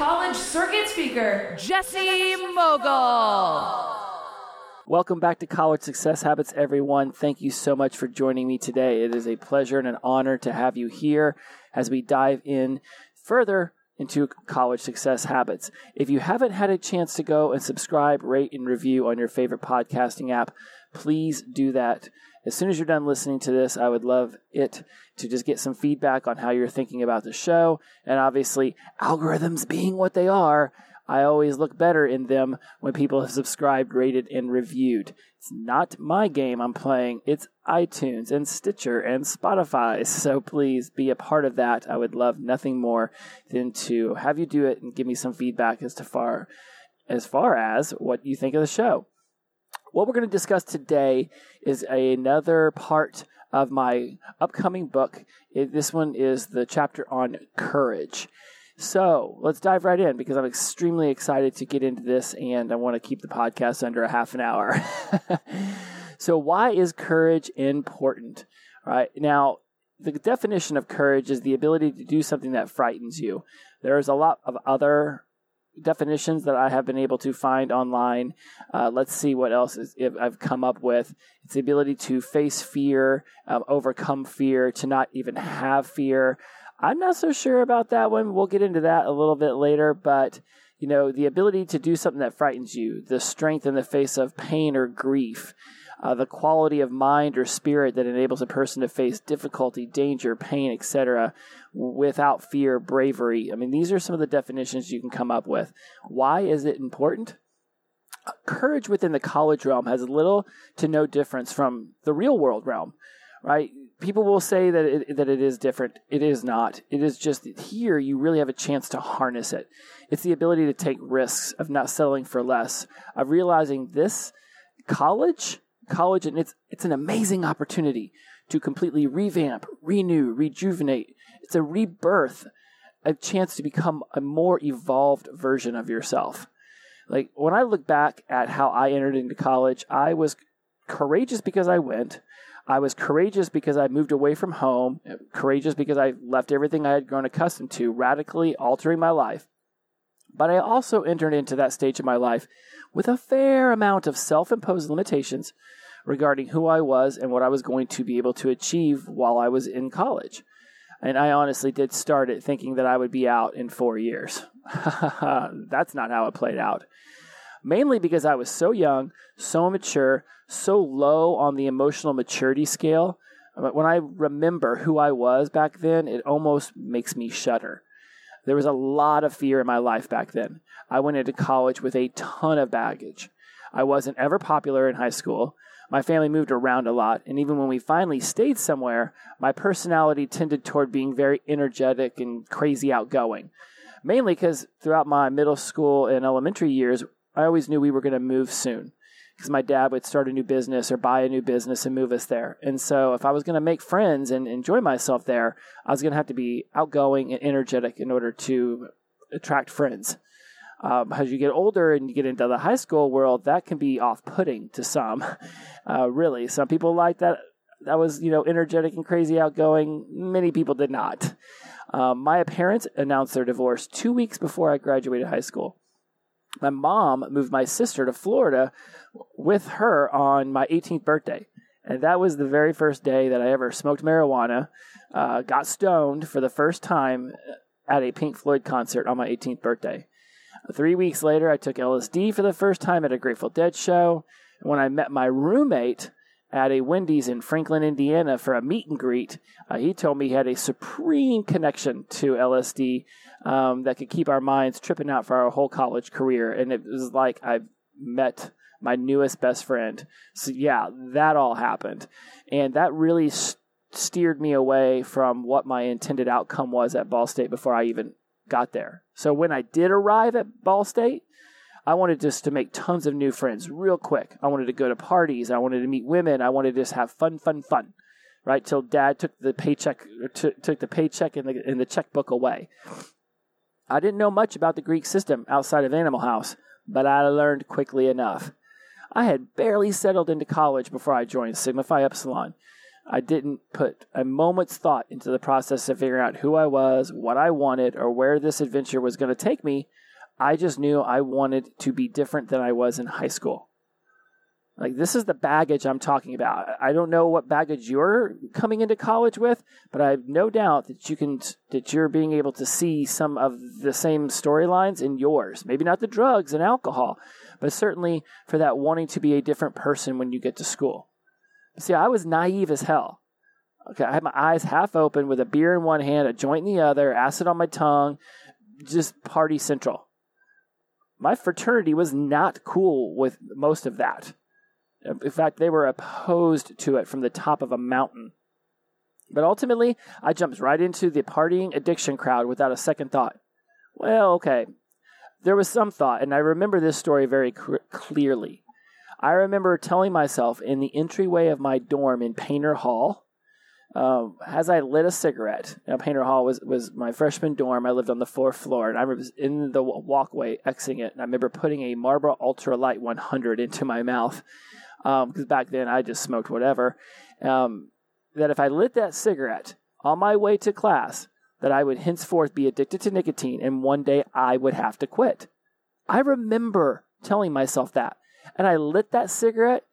college circuit speaker, Jesse Mogul. Welcome back to College Success Habits, everyone. Thank you so much for joining me today. It is a pleasure and an honor to have you here as we dive in further into college success habits. If you haven't had a chance to go and subscribe, rate, and review on your favorite podcasting app, please do that. As soon as you're done listening to this, I would love it to just get some feedback on how you're thinking about the show. And obviously, algorithms being what they are, I always look better in them when people have subscribed, rated, and reviewed. It's not my game I'm playing, it's iTunes and Stitcher and Spotify. So please be a part of that. I would love nothing more than to have you do it and give me some feedback as to far as far as what you think of the show. What we're going to discuss today is another part of my upcoming book. It, this one is the chapter on courage. So let's dive right in because I'm extremely excited to get into this and I want to keep the podcast under a half an hour. so, why is courage important? All right. Now, the definition of courage is the ability to do something that frightens you. There's a lot of other definitions that I have been able to find online. Uh, let's see what else is, I've come up with. It's the ability to face fear, um, overcome fear, to not even have fear. I'm not so sure about that one. We'll get into that a little bit later, but you know, the ability to do something that frightens you, the strength in the face of pain or grief, uh, the quality of mind or spirit that enables a person to face difficulty, danger, pain, etc., without fear, bravery. I mean, these are some of the definitions you can come up with. Why is it important? Courage within the college realm has little to no difference from the real world realm, right? People will say that it, that it is different. It is not. It is just here you really have a chance to harness it. It's the ability to take risks of not settling for less, of realizing this college college and it's it's an amazing opportunity to completely revamp, renew, rejuvenate. It's a rebirth, a chance to become a more evolved version of yourself. Like when I look back at how I entered into college, I was courageous because I went. I was courageous because I moved away from home, courageous because I left everything I had grown accustomed to, radically altering my life. But I also entered into that stage of my life with a fair amount of self imposed limitations regarding who I was and what I was going to be able to achieve while I was in college. And I honestly did start it thinking that I would be out in four years. That's not how it played out. Mainly because I was so young, so immature, so low on the emotional maturity scale. When I remember who I was back then, it almost makes me shudder. There was a lot of fear in my life back then. I went into college with a ton of baggage. I wasn't ever popular in high school. My family moved around a lot, and even when we finally stayed somewhere, my personality tended toward being very energetic and crazy outgoing. Mainly because throughout my middle school and elementary years, I always knew we were going to move soon because my dad would start a new business or buy a new business and move us there. And so, if I was going to make friends and enjoy myself there, I was going to have to be outgoing and energetic in order to attract friends. Um, as you get older and you get into the high school world, that can be off-putting to some. Uh, really, some people like that. That was you know energetic and crazy outgoing. Many people did not. Um, my parents announced their divorce two weeks before I graduated high school. My mom moved my sister to Florida with her on my 18th birthday. And that was the very first day that I ever smoked marijuana, uh, got stoned for the first time at a Pink Floyd concert on my 18th birthday. Three weeks later, I took LSD for the first time at a Grateful Dead show. When I met my roommate at a Wendy's in Franklin, Indiana for a meet and greet, uh, he told me he had a supreme connection to LSD um, that could keep our minds tripping out for our whole college career. And it was like I met my newest best friend. So, yeah, that all happened. And that really st- steered me away from what my intended outcome was at Ball State before I even got there. So when I did arrive at Ball State, I wanted just to make tons of new friends real quick. I wanted to go to parties. I wanted to meet women. I wanted to just have fun, fun, fun. Right till Dad took the paycheck, t- took the paycheck and the, and the checkbook away. I didn't know much about the Greek system outside of Animal House, but I learned quickly enough. I had barely settled into college before I joined Sigma Phi Epsilon. I didn't put a moment's thought into the process of figuring out who I was, what I wanted, or where this adventure was going to take me. I just knew I wanted to be different than I was in high school. Like, this is the baggage I'm talking about. I don't know what baggage you're coming into college with, but I have no doubt that you can, that you're being able to see some of the same storylines in yours. Maybe not the drugs and alcohol, but certainly for that wanting to be a different person when you get to school. See, I was naive as hell. Okay, I had my eyes half open with a beer in one hand, a joint in the other, acid on my tongue, just party central. My fraternity was not cool with most of that. In fact, they were opposed to it from the top of a mountain. But ultimately, I jumped right into the partying addiction crowd without a second thought. Well, okay, there was some thought, and I remember this story very cr- clearly. I remember telling myself in the entryway of my dorm in Painter Hall, um, as I lit a cigarette. Know, Painter Hall was, was my freshman dorm. I lived on the fourth floor, and I was in the walkway exiting it. And I remember putting a Marlboro Ultra Light 100 into my mouth because um, back then I just smoked whatever. Um, that if I lit that cigarette on my way to class, that I would henceforth be addicted to nicotine, and one day I would have to quit. I remember telling myself that and I lit that cigarette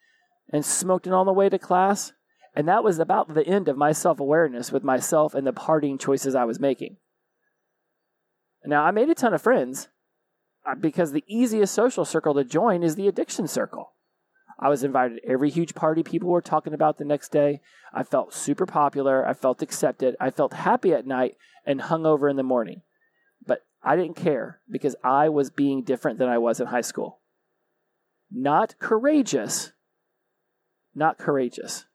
and smoked it on the way to class. And that was about the end of my self awareness with myself and the partying choices I was making. Now, I made a ton of friends uh, because the easiest social circle to join is the addiction circle. I was invited to every huge party people were talking about the next day. I felt super popular. I felt accepted. I felt happy at night and hungover in the morning. But I didn't care because I was being different than I was in high school not courageous. Not courageous.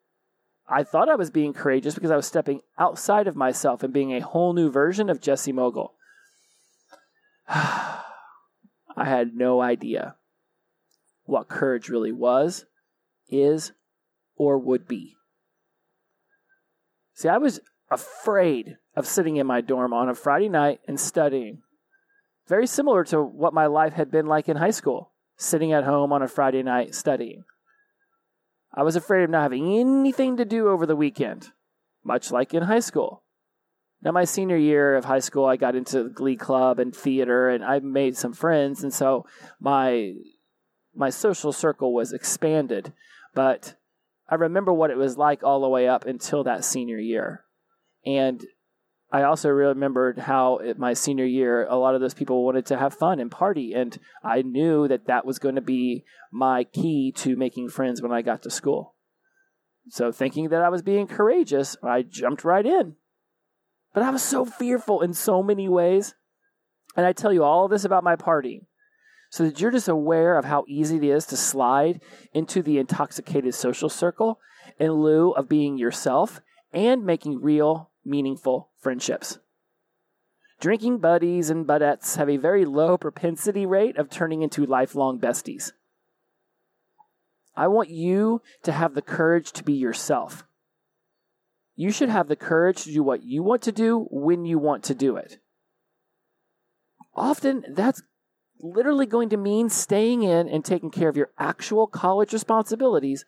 I thought I was being courageous because I was stepping outside of myself and being a whole new version of Jesse Mogul. I had no idea what courage really was, is, or would be. See, I was afraid of sitting in my dorm on a Friday night and studying. Very similar to what my life had been like in high school sitting at home on a Friday night studying. I was afraid of not having anything to do over the weekend, much like in high school. Now, my senior year of high school, I got into the Glee Club and theater, and I made some friends, and so my my social circle was expanded. But I remember what it was like all the way up until that senior year, and I also remembered how at my senior year, a lot of those people wanted to have fun and party. And I knew that that was going to be my key to making friends when I got to school. So, thinking that I was being courageous, I jumped right in. But I was so fearful in so many ways. And I tell you all this about my party so that you're just aware of how easy it is to slide into the intoxicated social circle in lieu of being yourself and making real meaningful friendships. Drinking buddies and budettes have a very low propensity rate of turning into lifelong besties. I want you to have the courage to be yourself. You should have the courage to do what you want to do when you want to do it. Often, that's literally going to mean staying in and taking care of your actual college responsibilities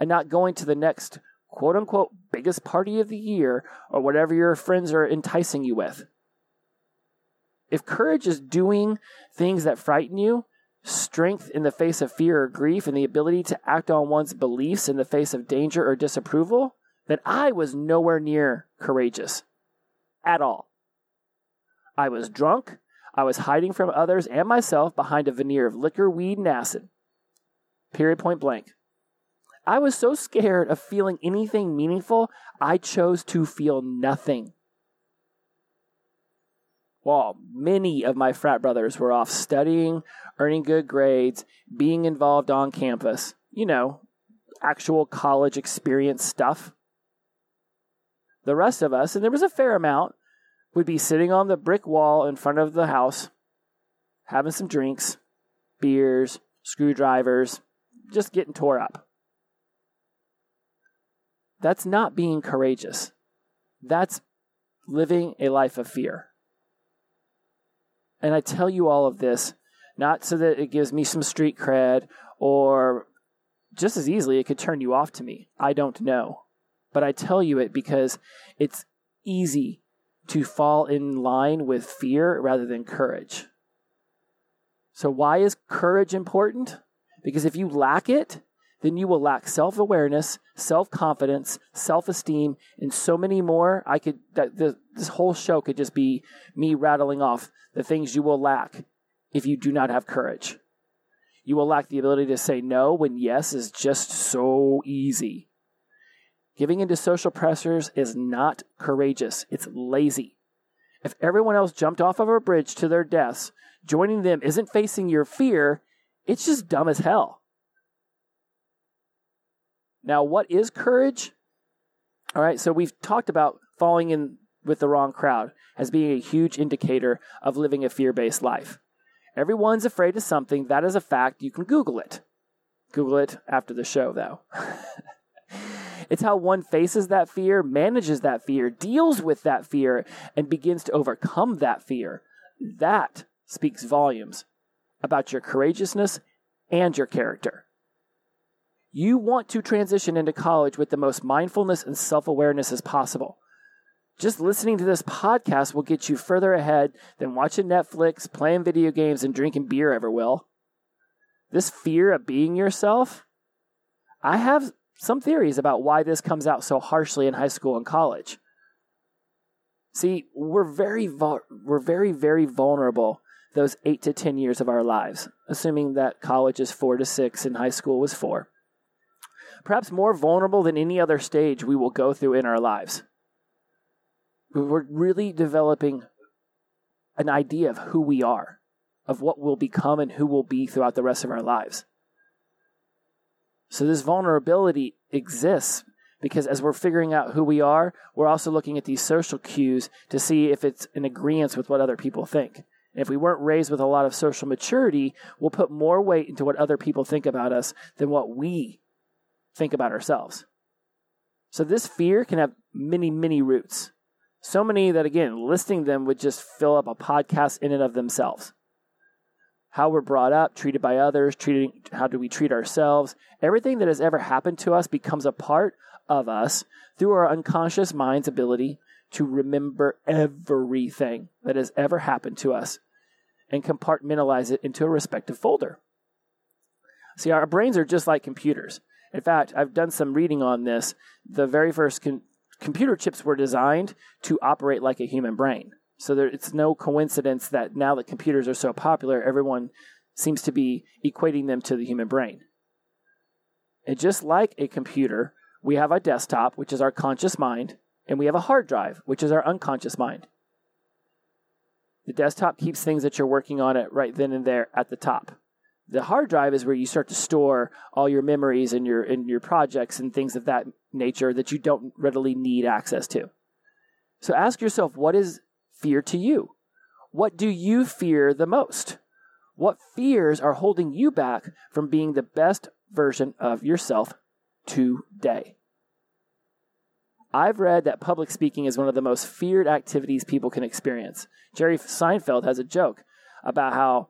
and not going to the next quote unquote biggest party of the year or whatever your friends are enticing you with. If courage is doing things that frighten you, strength in the face of fear or grief, and the ability to act on one's beliefs in the face of danger or disapproval, then I was nowhere near courageous at all. I was drunk. I was hiding from others and myself behind a veneer of liquor, weed, and acid. Period, point blank. I was so scared of feeling anything meaningful, I chose to feel nothing. While many of my frat brothers were off studying, earning good grades, being involved on campus, you know, actual college experience stuff. The rest of us, and there was a fair amount, would be sitting on the brick wall in front of the house, having some drinks, beers, screwdrivers, just getting tore up. That's not being courageous. That's living a life of fear. And I tell you all of this not so that it gives me some street cred or just as easily it could turn you off to me. I don't know. But I tell you it because it's easy to fall in line with fear rather than courage. So, why is courage important? Because if you lack it, then you will lack self awareness, self confidence, self esteem, and so many more. I could, that, the, this whole show could just be me rattling off the things you will lack if you do not have courage. You will lack the ability to say no when yes is just so easy. Giving into social pressures is not courageous, it's lazy. If everyone else jumped off of a bridge to their deaths, joining them isn't facing your fear, it's just dumb as hell. Now, what is courage? All right, so we've talked about falling in with the wrong crowd as being a huge indicator of living a fear based life. Everyone's afraid of something. That is a fact. You can Google it. Google it after the show, though. it's how one faces that fear, manages that fear, deals with that fear, and begins to overcome that fear. That speaks volumes about your courageousness and your character. You want to transition into college with the most mindfulness and self awareness as possible. Just listening to this podcast will get you further ahead than watching Netflix, playing video games, and drinking beer ever will. This fear of being yourself, I have some theories about why this comes out so harshly in high school and college. See, we're very we're very very vulnerable those 8 to 10 years of our lives, assuming that college is 4 to 6 and high school was 4 perhaps more vulnerable than any other stage we will go through in our lives. We're really developing an idea of who we are, of what we'll become and who we'll be throughout the rest of our lives. So, this vulnerability exists because as we're figuring out who we are, we're also looking at these social cues to see if it's in agreement with what other people think. And if we weren't raised with a lot of social maturity, we'll put more weight into what other people think about us than what we think about ourselves. So this fear can have many, many roots. So many that, again, listing them would just fill up a podcast in and of themselves. How we're brought up, treated by others, treating, how do we treat ourselves. Everything that has ever happened to us becomes a part of us through our unconscious mind's ability to remember everything that has ever happened to us and compartmentalize it into a respective folder. See, our brains are just like computers. In fact, I've done some reading on this. The very first computer chips were designed to operate like a human brain. So there, it's no coincidence that now that computers are so popular, everyone seems to be equating them to the human brain. And just like a computer, we have a desktop, which is our conscious mind, and we have a hard drive, which is our unconscious mind. The desktop keeps things that you're working on it right then and there at the top. The hard drive is where you start to store all your memories and your and your projects and things of that nature that you don't readily need access to. So ask yourself what is fear to you? What do you fear the most? What fears are holding you back from being the best version of yourself today? I've read that public speaking is one of the most feared activities people can experience. Jerry Seinfeld has a joke about how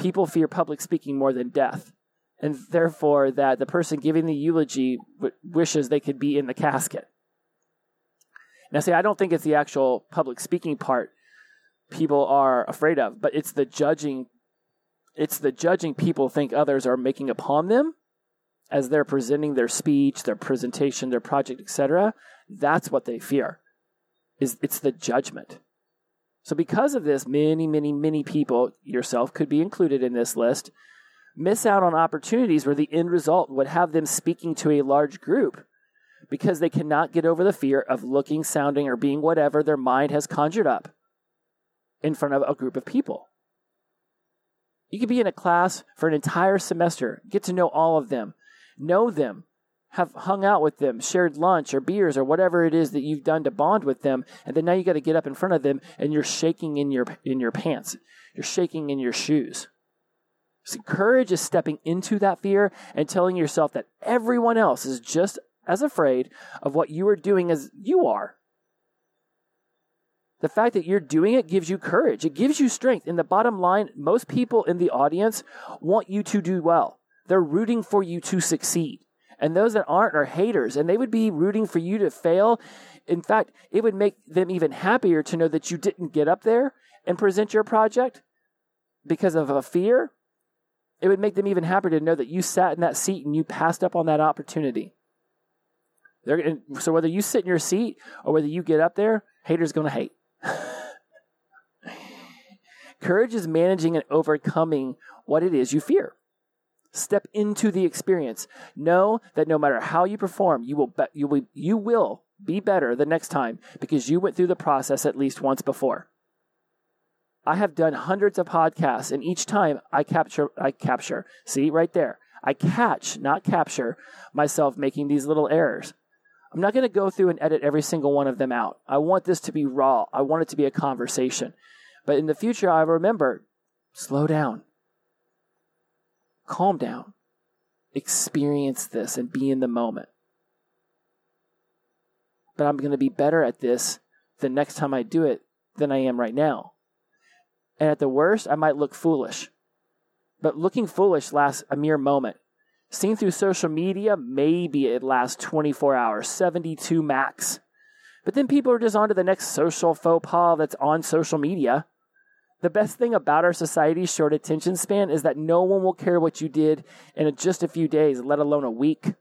people fear public speaking more than death. And therefore, that the person giving the eulogy w- wishes they could be in the casket. Now, see, I don't think it's the actual public speaking part people are afraid of, but it's the judging. It's the judging people think others are making upon them as they're presenting their speech, their presentation, their project, etc. That's what they fear. Is it's the judgment. So, because of this, many, many, many people, yourself could be included in this list, miss out on opportunities where the end result would have them speaking to a large group because they cannot get over the fear of looking, sounding, or being whatever their mind has conjured up in front of a group of people. You could be in a class for an entire semester, get to know all of them, know them, have hung out with them, shared lunch or beers or whatever it is that you've done to bond with them, and then now you got to get up in front of them and you're shaking in your in your pants. You're shaking in your shoes. See, courage is stepping into that fear and telling yourself that everyone else is just as afraid of what you are doing as you are. The fact that you're doing it gives you courage. It gives you strength. In the bottom line, most people in the audience want you to do well. They're rooting for you to succeed. And those that aren't are haters, and they would be rooting for you to fail. In fact, it would make them even happier to know that you didn't get up there and present your project because of a fear. It would make them even happier to know that you sat in that seat and you passed up on that opportunity. They're, so whether you sit in your seat or whether you get up there, haters going to hate. Courage is managing and overcoming what it is you fear. Step into the experience. Know that no matter how you perform, you will be, you will you will be better the next time because you went through the process at least once before. I have done hundreds of podcasts and each time I capture I capture. See right there. I catch, not capture myself making these little errors. I'm not going to go through and edit every single one of them out. I want this to be raw. I want it to be a conversation. But in the future, I remember slow down, calm down, experience this, and be in the moment. But I'm going to be better at this the next time I do it than I am right now. And at the worst, I might look foolish. But looking foolish lasts a mere moment. Seen through social media, maybe it lasts 24 hours, 72 max. But then people are just on to the next social faux pas that's on social media. The best thing about our society's short attention span is that no one will care what you did in just a few days, let alone a week.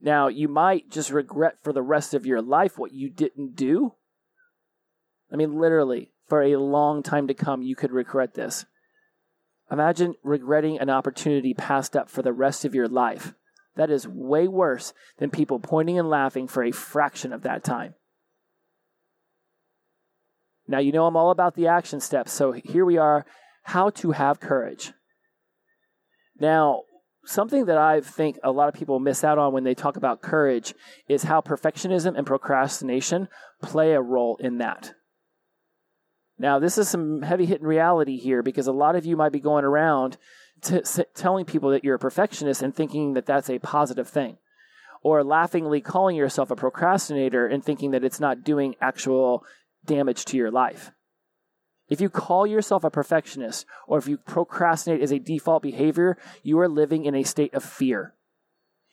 Now, you might just regret for the rest of your life what you didn't do. I mean, literally, for a long time to come, you could regret this. Imagine regretting an opportunity passed up for the rest of your life. That is way worse than people pointing and laughing for a fraction of that time. Now, you know I'm all about the action steps, so here we are how to have courage. Now, something that I think a lot of people miss out on when they talk about courage is how perfectionism and procrastination play a role in that. Now, this is some heavy hitting reality here because a lot of you might be going around t- telling people that you're a perfectionist and thinking that that's a positive thing, or laughingly calling yourself a procrastinator and thinking that it's not doing actual damage to your life. If you call yourself a perfectionist or if you procrastinate as a default behavior, you are living in a state of fear.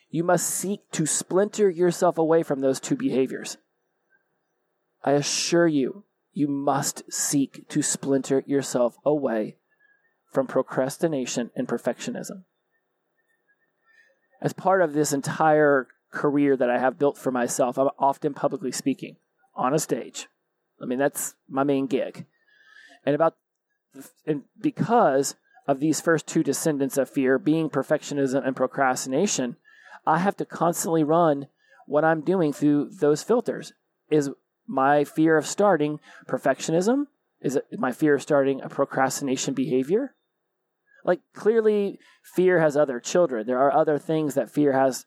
You must seek to splinter yourself away from those two behaviors. I assure you, you must seek to splinter yourself away from procrastination and perfectionism. As part of this entire career that I have built for myself, I'm often publicly speaking on a stage. I mean, that's my main gig. And about and because of these first two descendants of fear being perfectionism and procrastination, I have to constantly run what I'm doing through those filters. Is my fear of starting perfectionism? Is it my fear of starting a procrastination behavior? Like, clearly, fear has other children. There are other things that fear has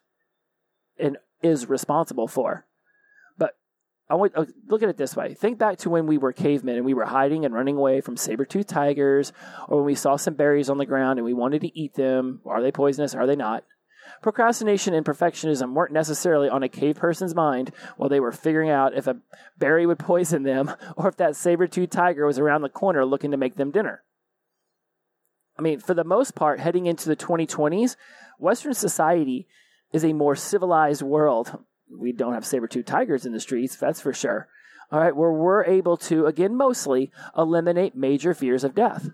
and is responsible for. I want uh, look at it this way. Think back to when we were cavemen and we were hiding and running away from saber-toothed tigers, or when we saw some berries on the ground and we wanted to eat them. Are they poisonous? Are they not? Procrastination and perfectionism weren't necessarily on a cave person's mind while they were figuring out if a berry would poison them or if that saber-toothed tiger was around the corner looking to make them dinner. I mean, for the most part, heading into the 2020s, Western society is a more civilized world. We don't have saber-tooth tigers in the streets, that's for sure. All right, where we're able to, again, mostly eliminate major fears of death.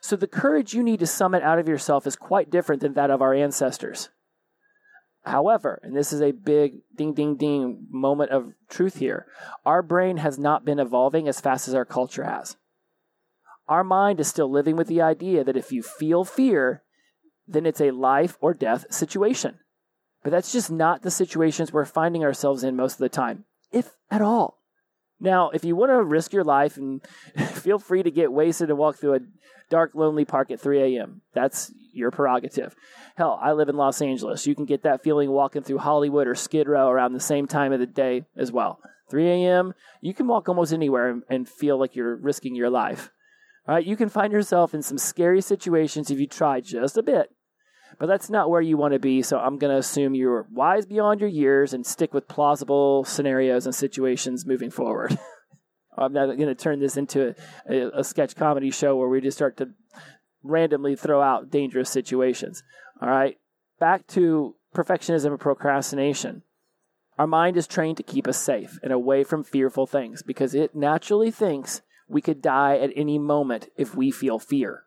So the courage you need to summon out of yourself is quite different than that of our ancestors. However, and this is a big ding ding ding moment of truth here, our brain has not been evolving as fast as our culture has. Our mind is still living with the idea that if you feel fear, then it's a life or death situation. But that's just not the situations we're finding ourselves in most of the time, if at all. Now, if you want to risk your life and feel free to get wasted and walk through a dark, lonely park at 3 a.m., that's your prerogative. Hell, I live in Los Angeles. You can get that feeling walking through Hollywood or Skid Row around the same time of the day as well. 3 a.m., you can walk almost anywhere and feel like you're risking your life. All right, you can find yourself in some scary situations if you try just a bit, but that's not where you want to be. So I'm going to assume you're wise beyond your years and stick with plausible scenarios and situations moving forward. I'm not going to turn this into a, a, sketch comedy show where we just start to randomly throw out dangerous situations. All right, back to perfectionism and procrastination. Our mind is trained to keep us safe and away from fearful things because it naturally thinks we could die at any moment if we feel fear.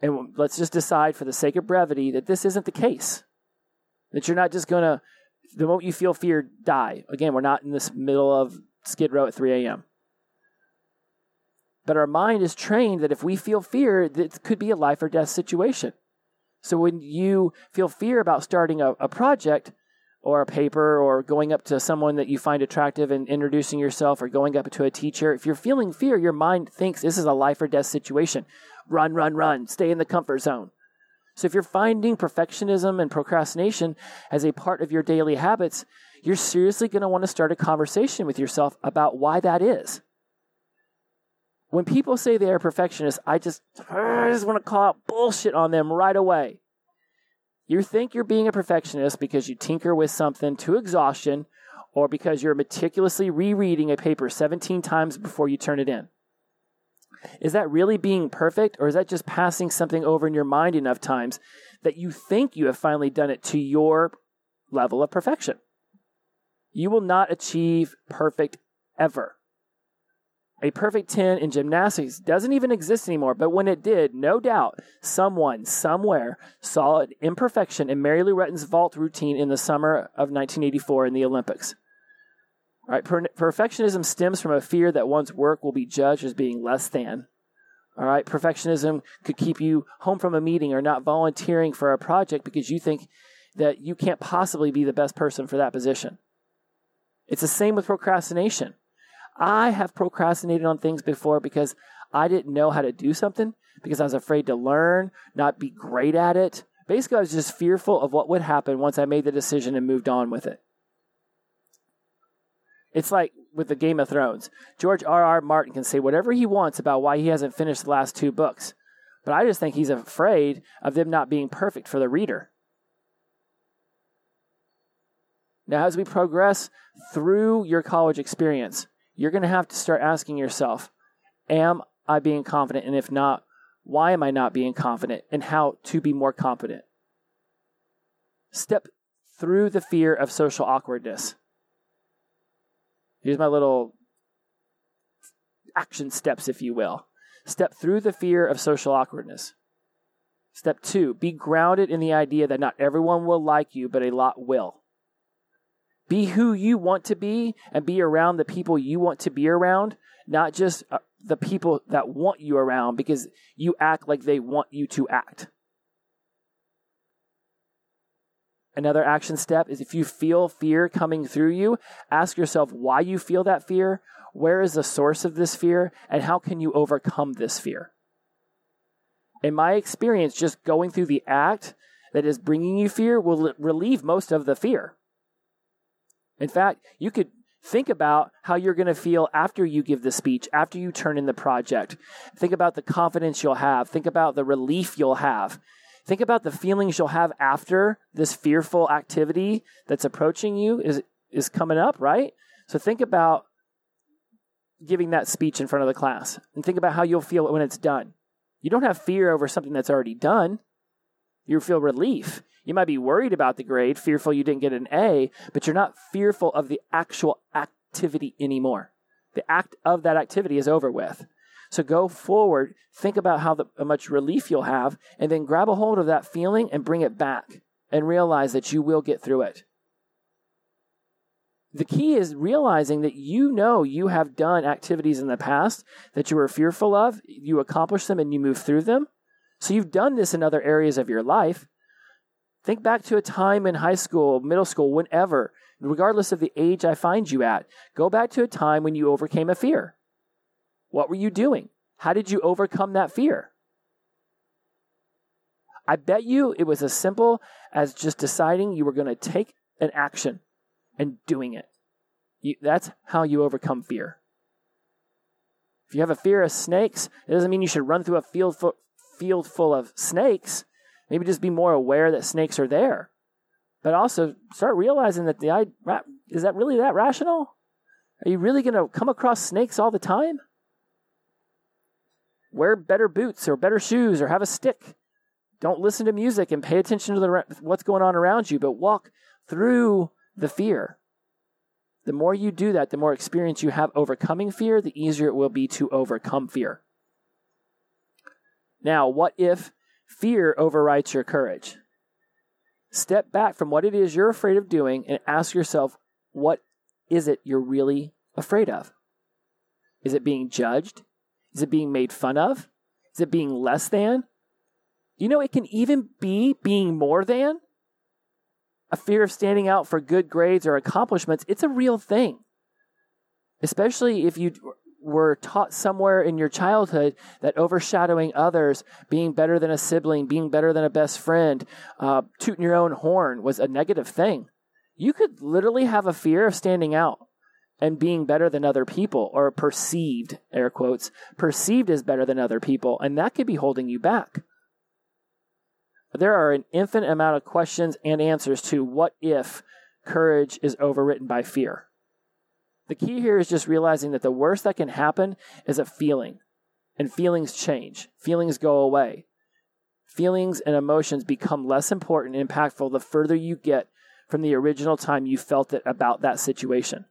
And let's just decide for the sake of brevity that this isn't the case. That you're not just going to, the moment you feel fear, die. Again, we're not in this middle of Skid Row at 3 a.m. But our mind is trained that if we feel fear, it could be a life or death situation. So when you feel fear about starting a, a project, or a paper or going up to someone that you find attractive and introducing yourself or going up to a teacher, if you're feeling fear, your mind thinks this is a life or death situation. Run, run, run. Stay in the comfort zone. So if you're finding perfectionism and procrastination as a part of your daily habits, you're seriously going to want to start a conversation with yourself about why that is. When people say they are perfectionists, I just, I just want to call out bullshit on them right away. You think you're being a perfectionist because you tinker with something to exhaustion or because you're meticulously rereading a paper 17 times before you turn it in. Is that really being perfect, or is that just passing something over in your mind enough times that you think you have finally done it to your level of perfection? You will not achieve perfect ever. A perfect 10 in gymnastics doesn't even exist anymore, but when it did, no doubt someone somewhere saw an imperfection in Mary Lou Retton's vault routine in the summer of 1984 in the Olympics. Right, per- perfectionism stems from a fear that one's work will be judged as being less than. All right, perfectionism could keep you home from a meeting or not volunteering for a project because you think that you can't possibly be the best person for that position. It's the same with procrastination. I have procrastinated on things before because I didn't know how to do something, because I was afraid to learn, not be great at it. Basically, I was just fearful of what would happen once I made the decision and moved on with it. It's like with the Game of Thrones. George R. R. Martin can say whatever he wants about why he hasn't finished the last two books, but I just think he's afraid of them not being perfect for the reader. Now, as we progress through your college experience, you're going to have to start asking yourself, am I being confident? And if not, why am I not being confident? And how to be more confident? Step through the fear of social awkwardness. Here's my little action steps, if you will. Step through the fear of social awkwardness. Step two, be grounded in the idea that not everyone will like you, but a lot will. Be who you want to be and be around the people you want to be around, not just uh, the people that want you around because you act like they want you to act. Another action step is if you feel fear coming through you, ask yourself why you feel that fear, where is the source of this fear, and how can you overcome this fear? In my experience, just going through the act that is bringing you fear will relieve most of the fear. In fact, you could think about how you're going to feel after you give the speech, after you turn in the project. Think about the confidence you'll have. Think about the relief you'll have. Think about the feelings you'll have after this fearful activity that's approaching you is, is coming up, right? So think about giving that speech in front of the class and think about how you'll feel when it's done. You don't have fear over something that's already done. You feel relief. You might be worried about the grade, fearful you didn't get an A, but you're not fearful of the actual activity anymore. The act of that activity is over with. So go forward, think about how, the, how much relief you'll have, and then grab a hold of that feeling and bring it back and realize that you will get through it. The key is realizing that you know you have done activities in the past that you were fearful of, you accomplish them and you move through them. So you've done this in other areas of your life. Think back to a time in high school, middle school, whenever, regardless of the age I find you at. Go back to a time when you overcame a fear. What were you doing? How did you overcome that fear? I bet you it was as simple as just deciding you were going to take an action and doing it. You, that's how you overcome fear. If you have a fear of snakes, it doesn't mean you should run through a field field full of snakes. Maybe just be more aware that snakes are there. But also start realizing that the is that really that rational? Are you really going to come across snakes all the time? Wear better boots or better shoes or have a stick. Don't listen to music and pay attention to the, what's going on around you, but walk through the fear. The more you do that, the more experience you have overcoming fear, the easier it will be to overcome fear. Now, what if fear overrides your courage? Step back from what it is you're afraid of doing and ask yourself, what is it you're really afraid of? Is it being judged? Is it being made fun of? Is it being less than? You know, it can even be being more than a fear of standing out for good grades or accomplishments, it's a real thing. Especially if you were taught somewhere in your childhood that overshadowing others, being better than a sibling, being better than a best friend, uh, tooting your own horn was a negative thing. You could literally have a fear of standing out and being better than other people, or perceived, air quotes, perceived as better than other people, and that could be holding you back. There are an infinite amount of questions and answers to what if courage is overwritten by fear. The key here is just realizing that the worst that can happen is a feeling, and feelings change, feelings go away. Feelings and emotions become less important and impactful the further you get from the original time you felt it about that situation.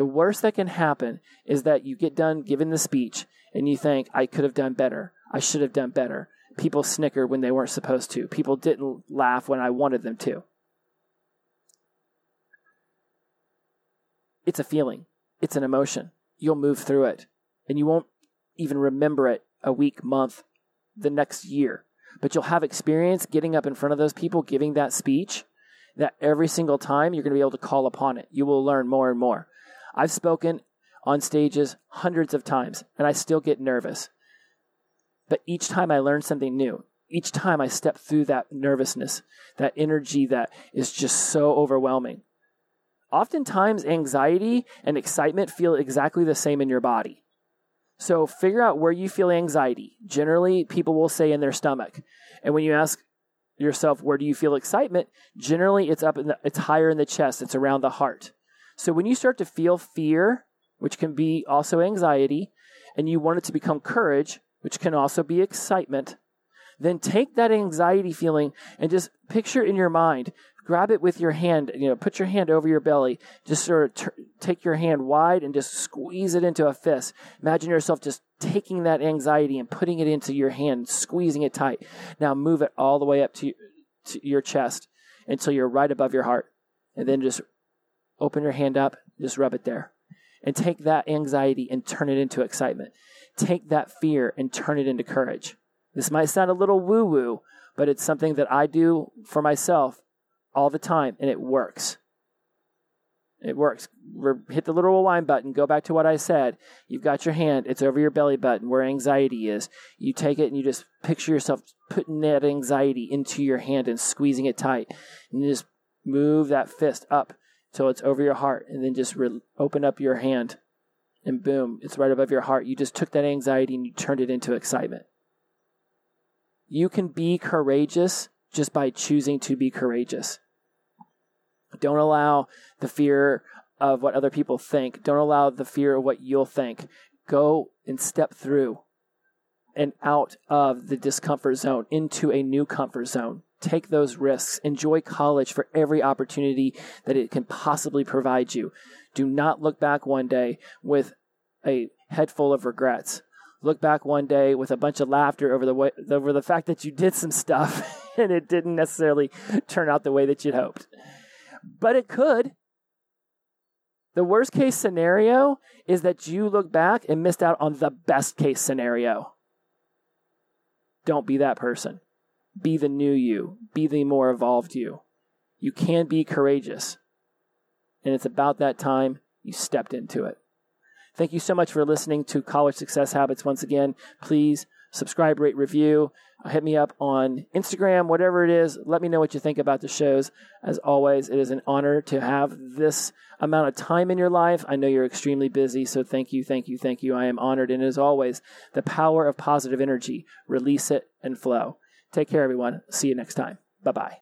The worst that can happen is that you get done giving the speech and you think, I could have done better. I should have done better. People snicker when they weren't supposed to. People didn't laugh when I wanted them to. It's a feeling, it's an emotion. You'll move through it, and you won't even remember it a week, month, the next year. But you'll have experience getting up in front of those people, giving that speech, that every single time you're going to be able to call upon it. You will learn more and more. I've spoken on stages hundreds of times, and I still get nervous. But each time I learn something new, each time I step through that nervousness, that energy that is just so overwhelming. Oftentimes, anxiety and excitement feel exactly the same in your body. So figure out where you feel anxiety. Generally, people will say in their stomach. And when you ask yourself, where do you feel excitement? Generally, it's up in the, it's higher in the chest. It's around the heart. So when you start to feel fear, which can be also anxiety, and you want it to become courage, which can also be excitement, then take that anxiety feeling and just picture in your mind grab it with your hand you know put your hand over your belly just sort of t- take your hand wide and just squeeze it into a fist. Imagine yourself just taking that anxiety and putting it into your hand squeezing it tight. Now move it all the way up to, to your chest until you're right above your heart and then just open your hand up just rub it there and take that anxiety and turn it into excitement take that fear and turn it into courage. This might sound a little woo woo, but it's something that I do for myself all the time, and it works. It works. Hit the little rewind button. Go back to what I said. You've got your hand. It's over your belly button where anxiety is. You take it and you just picture yourself putting that anxiety into your hand and squeezing it tight. And you just move that fist up till it's over your heart, and then just re- open up your hand and boom, it's right above your heart. You just took that anxiety and you turned it into excitement. You can be courageous just by choosing to be courageous. Don't allow the fear of what other people think. Don't allow the fear of what you'll think. Go and step through and out of the discomfort zone into a new comfort zone. Take those risks. Enjoy college for every opportunity that it can possibly provide you. Do not look back one day with a head full of regrets. Look back one day with a bunch of laughter over the way, over the fact that you did some stuff and it didn't necessarily turn out the way that you'd hoped. But it could. The worst case scenario is that you look back and missed out on the best case scenario. Don't be that person. Be the new you. Be the more evolved you. You can be courageous. And it's about that time you stepped into it. Thank you so much for listening to College Success Habits once again. Please subscribe, rate, review. Uh, hit me up on Instagram, whatever it is. Let me know what you think about the shows. As always, it is an honor to have this amount of time in your life. I know you're extremely busy, so thank you, thank you, thank you. I am honored. And as always, the power of positive energy, release it and flow. Take care, everyone. See you next time. Bye bye.